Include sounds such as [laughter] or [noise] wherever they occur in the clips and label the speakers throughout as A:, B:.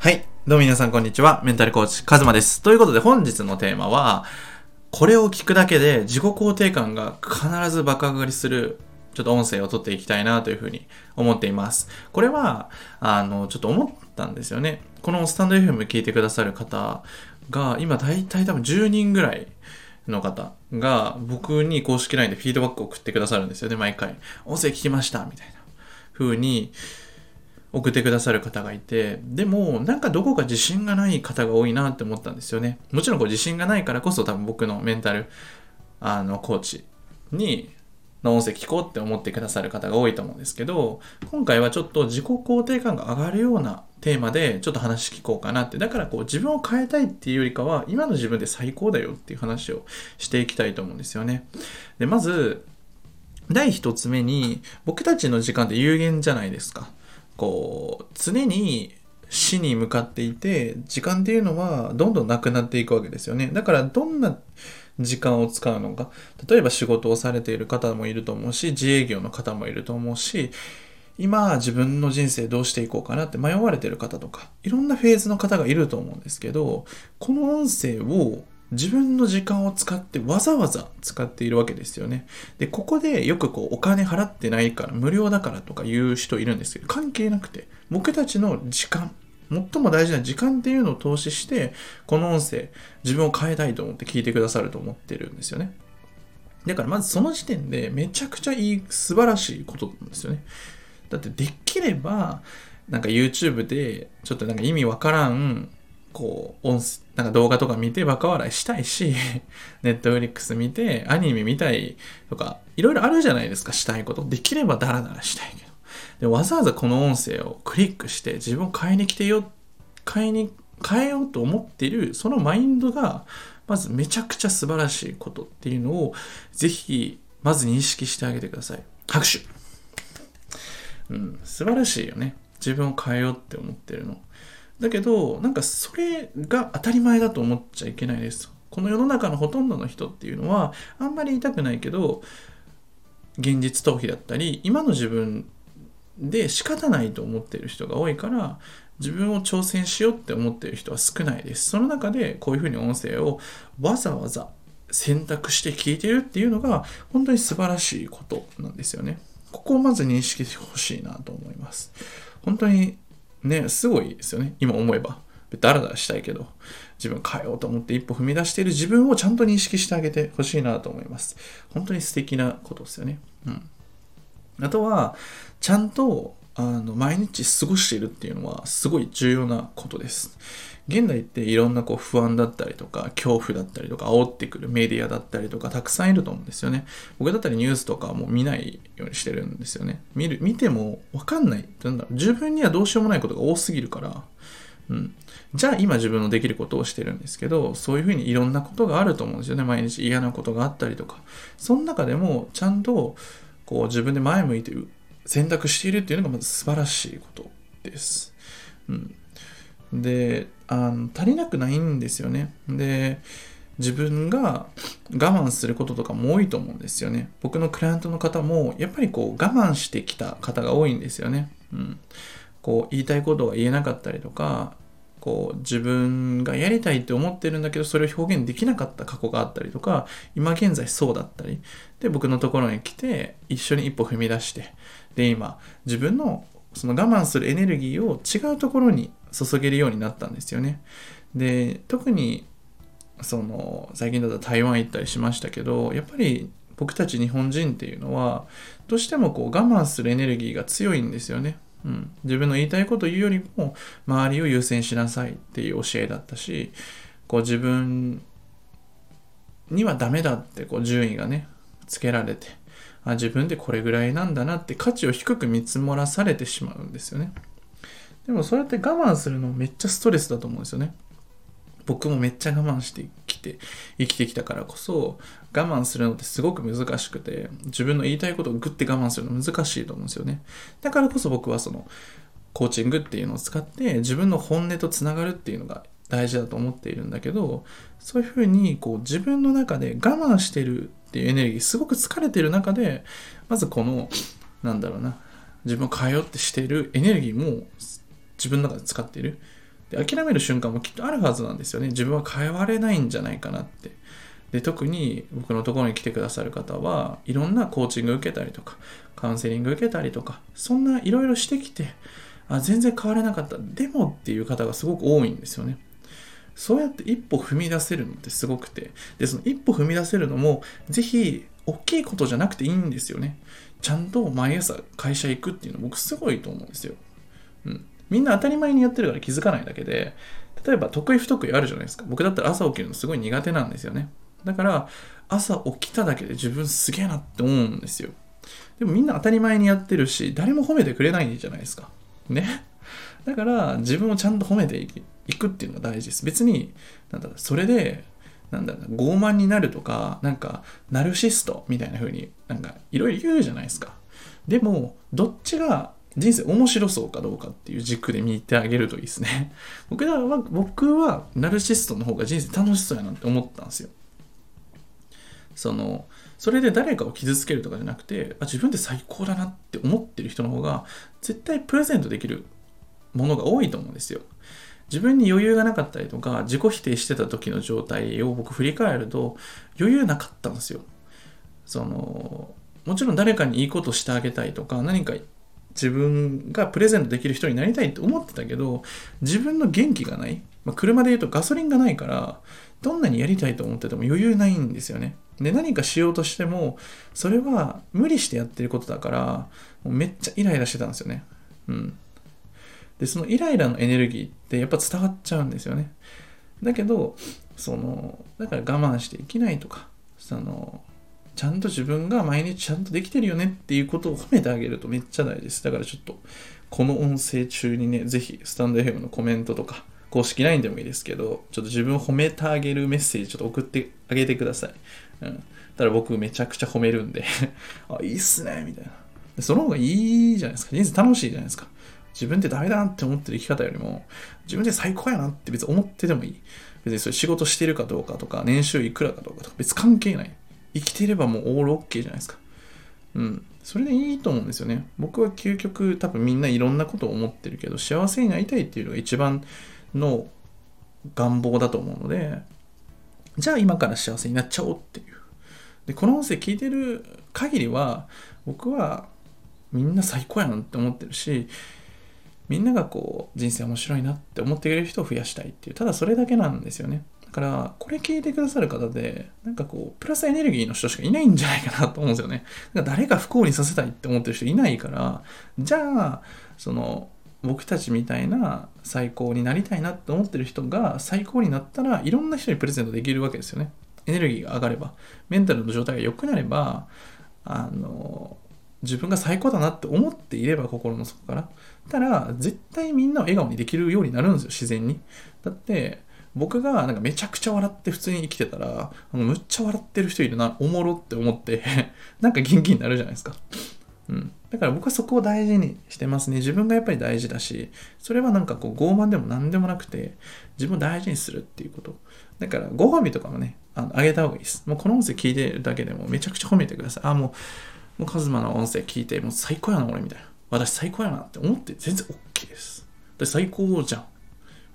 A: はい。どうも皆さんこんにちは。メンタルコーチ、カズマです。ということで本日のテーマは、これを聞くだけで自己肯定感が必ず爆上がりする、ちょっと音声を取っていきたいなというふうに思っています。これは、あの、ちょっと思ったんですよね。このスタンド FM 聞いてくださる方が、今大体多分10人ぐらいの方が僕に公式 LINE でフィードバックを送ってくださるんですよね、毎回。音声聞きましたみたいな風に送ってくださる方がいて、でもなんかどこか自信がない方が多いなって思ったんですよね。もちろんこう自信がないからこそ多分僕のメンタルあのコーチにの音声聞こうって思ってくださる方が多いと思うんですけど、今回はちょっと自己肯定感が上がるようなテーマでちょっと話聞こうかなって。だからこう自分を変えたいっていうよりかは、今の自分で最高だよっていう話をしていきたいと思うんですよね。で、まず、第一つ目に、僕たちの時間って有限じゃないですか。こう、常に死に向かっていて、時間っていうのはどんどんなくなっていくわけですよね。だからどんな時間を使うのか。例えば仕事をされている方もいると思うし、自営業の方もいると思うし、今自分の人生どうしていこうかなって迷われてる方とか、いろんなフェーズの方がいると思うんですけど、この音声を自分の時間を使ってわざわざ使っているわけですよね。で、ここでよくこうお金払ってないから無料だからとか言う人いるんですけど、関係なくて、僕たちの時間、最も大事な時間っていうのを投資して、この音声、自分を変えたいと思って聞いてくださると思ってるんですよね。だからまずその時点でめちゃくちゃいい、素晴らしいことなんですよね。だってできれば、なんか YouTube でちょっとなんか意味わからん、こう、音声、なんか動画とか見てバカ笑いしたいし、[laughs] Netflix 見てアニメ見たいとか、いろいろあるじゃないですか、したいこと。できればダラダラしたいけど。でわざわざこの音声をクリックして自分を変えに来てよ、変えに、変えようと思ってる、そのマインドが、まずめちゃくちゃ素晴らしいことっていうのを、ぜひ、まず認識してあげてください。拍手うん、素晴らしいよね。自分を変えようって思ってるの。だけど、なんかそれが当たり前だと思っちゃいけないです。この世の中のほとんどの人っていうのは、あんまり言いたくないけど、現実逃避だったり、今の自分で仕方ないと思っている人が多いから、自分を挑戦しようって思ってる人は少ないです。その中でこういうふうに音声をわざわざ選択して聞いてるっていうのが本当に素晴らしいことなんですよね。ここをまず認識してほしいなと思います。本当にね、すごいですよね。今思えば。ダラダラしたいけど、自分変えようと思って一歩踏み出している自分をちゃんと認識してあげてほしいなと思います。本当に素敵なことですよね。うん。あとは、ちゃんとあの毎日過ごしているっていうのはすごい重要なことです。現代っていろんなこう不安だったりとか恐怖だったりとか煽ってくるメディアだったりとかたくさんいると思うんですよね。僕だったりニュースとかも見ないようにしてるんですよね。見る、見てもわかんない。なんだろう自分にはどうしようもないことが多すぎるから。うん。じゃあ今自分のできることをしてるんですけど、そういうふうにいろんなことがあると思うんですよね。毎日嫌なことがあったりとか。その中でもちゃんとこう自分で前向いて選択しているっていうのがまず素晴らしいことです。うん。で、あの足りなくないんですよね。で、自分が我慢することとかも多いと思うんですよね。僕のクライアントの方も、やっぱりこう我慢してきた方が多いんですよね。うん。こう言いたいことが言えなかったりとか、こう自分がやりたいって思ってるんだけどそれを表現できなかった過去があったりとか今現在そうだったりで僕のところに来て一緒に一歩踏み出してで今自分のその我慢するエネルギーを違うところに注げるようになったんですよね。で特にその最近だと台湾行ったりしましたけどやっぱり僕たち日本人っていうのはどうしてもこう我慢するエネルギーが強いんですよね。うん、自分の言いたいこと言うよりも周りを優先しなさいっていう教えだったしこう自分にはダメだってこう順位がねつけられてあ自分でこれぐらいなんだなって価値を低く見積もらされてしまうんですよね。でもそれって我慢するのめっちゃストレスだと思うんですよね。僕もめっちゃ我慢してきて生きてきたからこそ我慢するのってすごく難しくて自分の言いたいことをグッて我慢するの難しいと思うんですよね。だからこそ僕はそのコーチングっていうのを使って自分の本音とつながるっていうのが大事だと思っているんだけどそういうふうにこう自分の中で我慢してるっていうエネルギーすごく疲れてる中でまずこのなんだろうな自分を変えようってしてるエネルギーも自分の中で使っているで諦める瞬間もきっとあるはずなんですよね。自分は変われないんじゃないかなって。で特に僕のところに来てくださる方はいろんなコーチング受けたりとかカウンセリング受けたりとかそんないろいろしてきてあ全然変われなかったでもっていう方がすごく多いんですよねそうやって一歩踏み出せるのってすごくてでその一歩踏み出せるのもぜひ大きいことじゃなくていいんですよねちゃんと毎朝会社行くっていうの僕すごいと思うんですよ、うん、みんな当たり前にやってるから気づかないだけで例えば得意不得意あるじゃないですか僕だったら朝起きるのすごい苦手なんですよねだから朝起きただけで自分すげえなって思うんですよ。でもみんな当たり前にやってるし、誰も褒めてくれないじゃないですか。ね。だから自分をちゃんと褒めてい行くっていうのが大事です。別に、なんだそれで、なんだろう傲慢になるとか、なんか、ナルシストみたいな風になんかいろいろ言うじゃないですか。でも、どっちが人生面白そうかどうかっていう軸で見てあげるといいですね。[laughs] 僕は、僕はナルシストの方が人生楽しそうやなって思ったんですよ。そのそれで誰かを傷つけるとかじゃなくてあ自分って最高だなって思ってる人の方が絶対プレゼントできるものが多いと思うんですよ自分に余裕がなかったりとか自己否定してた時の状態を僕振り返ると余裕なかったんですよそのもちろん誰かにいいことしてあげたいとか何か自分がプレゼントできる人になりたいって思ってたけど自分の元気がない、まあ、車で言うとガソリンがないからどんなにやりたいと思ってても余裕ないんですよねで、何かしようとしても、それは無理してやってることだから、もうめっちゃイライラしてたんですよね。うん。で、そのイライラのエネルギーってやっぱ伝わっちゃうんですよね。だけど、その、だから我慢していけないとか、その、ちゃんと自分が毎日ちゃんとできてるよねっていうことを褒めてあげるとめっちゃ大事です。だからちょっと、この音声中にね、ぜひスタンド FM のコメントとか、公式 LINE でもいいですけど、ちょっと自分を褒めてあげるメッセージちょっと送ってあげてください。うん。ただ僕めちゃくちゃ褒めるんで [laughs] あ、いいっすね、みたいな。その方がいいじゃないですか。人生楽しいじゃないですか。自分ってダメだなって思ってる生き方よりも、自分で最高やなって別に思っててもいい。別にそれ仕事してるかどうかとか、年収いくらかどうかとか、別関係ない。生きてればもうオールオッケーじゃないですか。うん。それでいいと思うんですよね。僕は究極多分みんないろんなことを思ってるけど、幸せになりたいっていうのが一番の願望だと思うので、じゃあ今から幸せになっちゃおうっていう。で、この音声聞いてる限りは、僕はみんな最高やなって思ってるし、みんながこう人生面白いなって思ってくれる人を増やしたいっていう、ただそれだけなんですよね。だから、これ聞いてくださる方で、なんかこう、プラスエネルギーの人しかいないんじゃないかなと思うんですよね。だから誰か不幸にさせたいって思ってる人いないから、じゃあ、その、僕たちみたいな最高になりたいなって思ってる人が最高になったらいろんな人にプレゼントできるわけですよね。エネルギーが上がれば、メンタルの状態が良くなれば、あの、自分が最高だなって思っていれば心の底から。たら、絶対みんなを笑顔にできるようになるんですよ、自然に。だって、僕がなんかめちゃくちゃ笑って普通に生きてたら、むっちゃ笑ってる人いるな、おもろって思って [laughs] なんか元気になるじゃないですか。うん。だから僕はそこを大事にしてますね。自分がやっぱり大事だし、それはなんかこう傲慢でも何でもなくて、自分を大事にするっていうこと。だからご褒美とかもね、あのあげた方がいいです。もうこの音声聞いてるだけでもめちゃくちゃ褒めてください。あ、もう、もうカズマの音声聞いて、もう最高やな、俺みたいな。私最高やなって思って全然 OK です。で最高じゃん。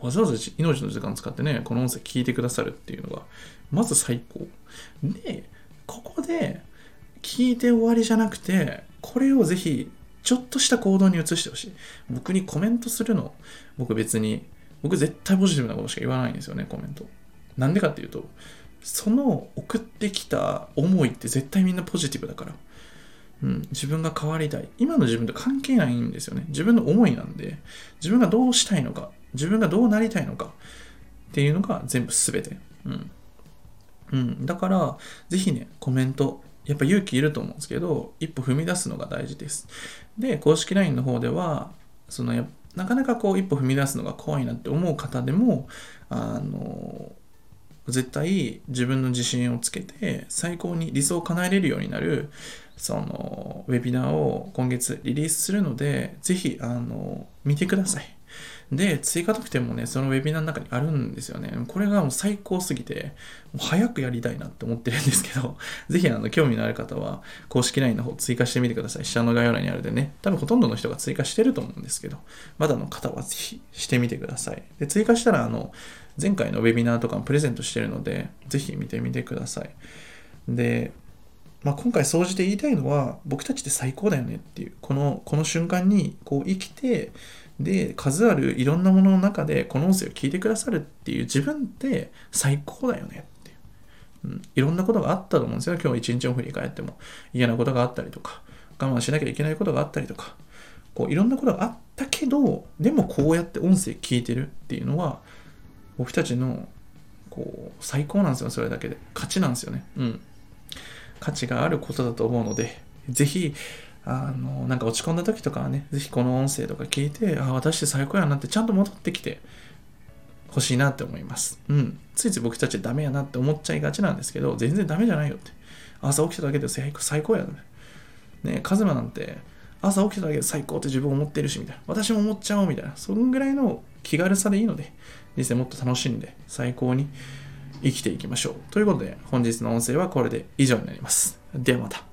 A: わざわざ命の時間使ってね、この音声聞いてくださるっていうのが、まず最高。で、ここで、聞いて終わりじゃなくて、これをぜひ、ちょっとした行動に移してほしい。僕にコメントするの、僕別に、僕絶対ポジティブなことしか言わないんですよね、コメント。なんでかっていうと、その送ってきた思いって絶対みんなポジティブだから。うん、自分が変わりたい。今の自分と関係ないんですよね。自分の思いなんで、自分がどうしたいのか、自分がどうなりたいのかっていうのが全部全て。うん。うん、だから、ぜひね、コメントやっぱ勇気いると思うんですけど、一歩踏み出すのが大事です。で、公式 LINE の方では、そのやなかなかこう一歩踏み出すのが怖いなって思う方でも、あの、絶対自分の自信をつけて最高に理想を叶えれるようになるそのウェビナーを今月リリースするのでぜひあの見てくださいで、追加特典もね、そのウェビナーの中にあるんですよね。これがもう最高すぎて、もう早くやりたいなって思ってるんですけど、[laughs] ぜひあの興味のある方は、公式 LINE の方追加してみてください。下の概要欄にあるでね、多分ほとんどの人が追加してると思うんですけど、まだの方はぜひしてみてください。で、追加したら、あの、前回のウェビナーとかもプレゼントしてるので、ぜひ見てみてください。で、まあ、今回総じて言いたいのは僕たちって最高だよねっていうこのこの瞬間にこう生きてで数あるいろんなものの中でこの音声を聞いてくださるっていう自分って最高だよねっていう、うん、いろんなことがあったと思うんですよ今日一日を振り返っても。嫌なことがあったりとか我慢しなきゃいけないことがあったりとか。こういろんなことがあったけどでもこうやって音声聞いてるっていうのは僕たちのこう最高なんですよそれだけで勝ちなんですよねうん価値があることだと思うのでぜひあの、なんか落ち込んだ時とかはね、ぜひこの音声とか聞いて、あ、私って最高やなってちゃんと戻ってきて欲しいなって思います。うん。ついつい僕たちダメやなって思っちゃいがちなんですけど、全然ダメじゃないよって。朝起きただけで最高最高やね。ねカズマなんて、朝起きただけで最高って自分思ってるし、みたいな。私も思っちゃおう、みたいな。そんぐらいの気軽さでいいので、人生もっと楽しんで、最高に生きていきましょう。ということで、本日の音声はこれで以上になります。ではまた。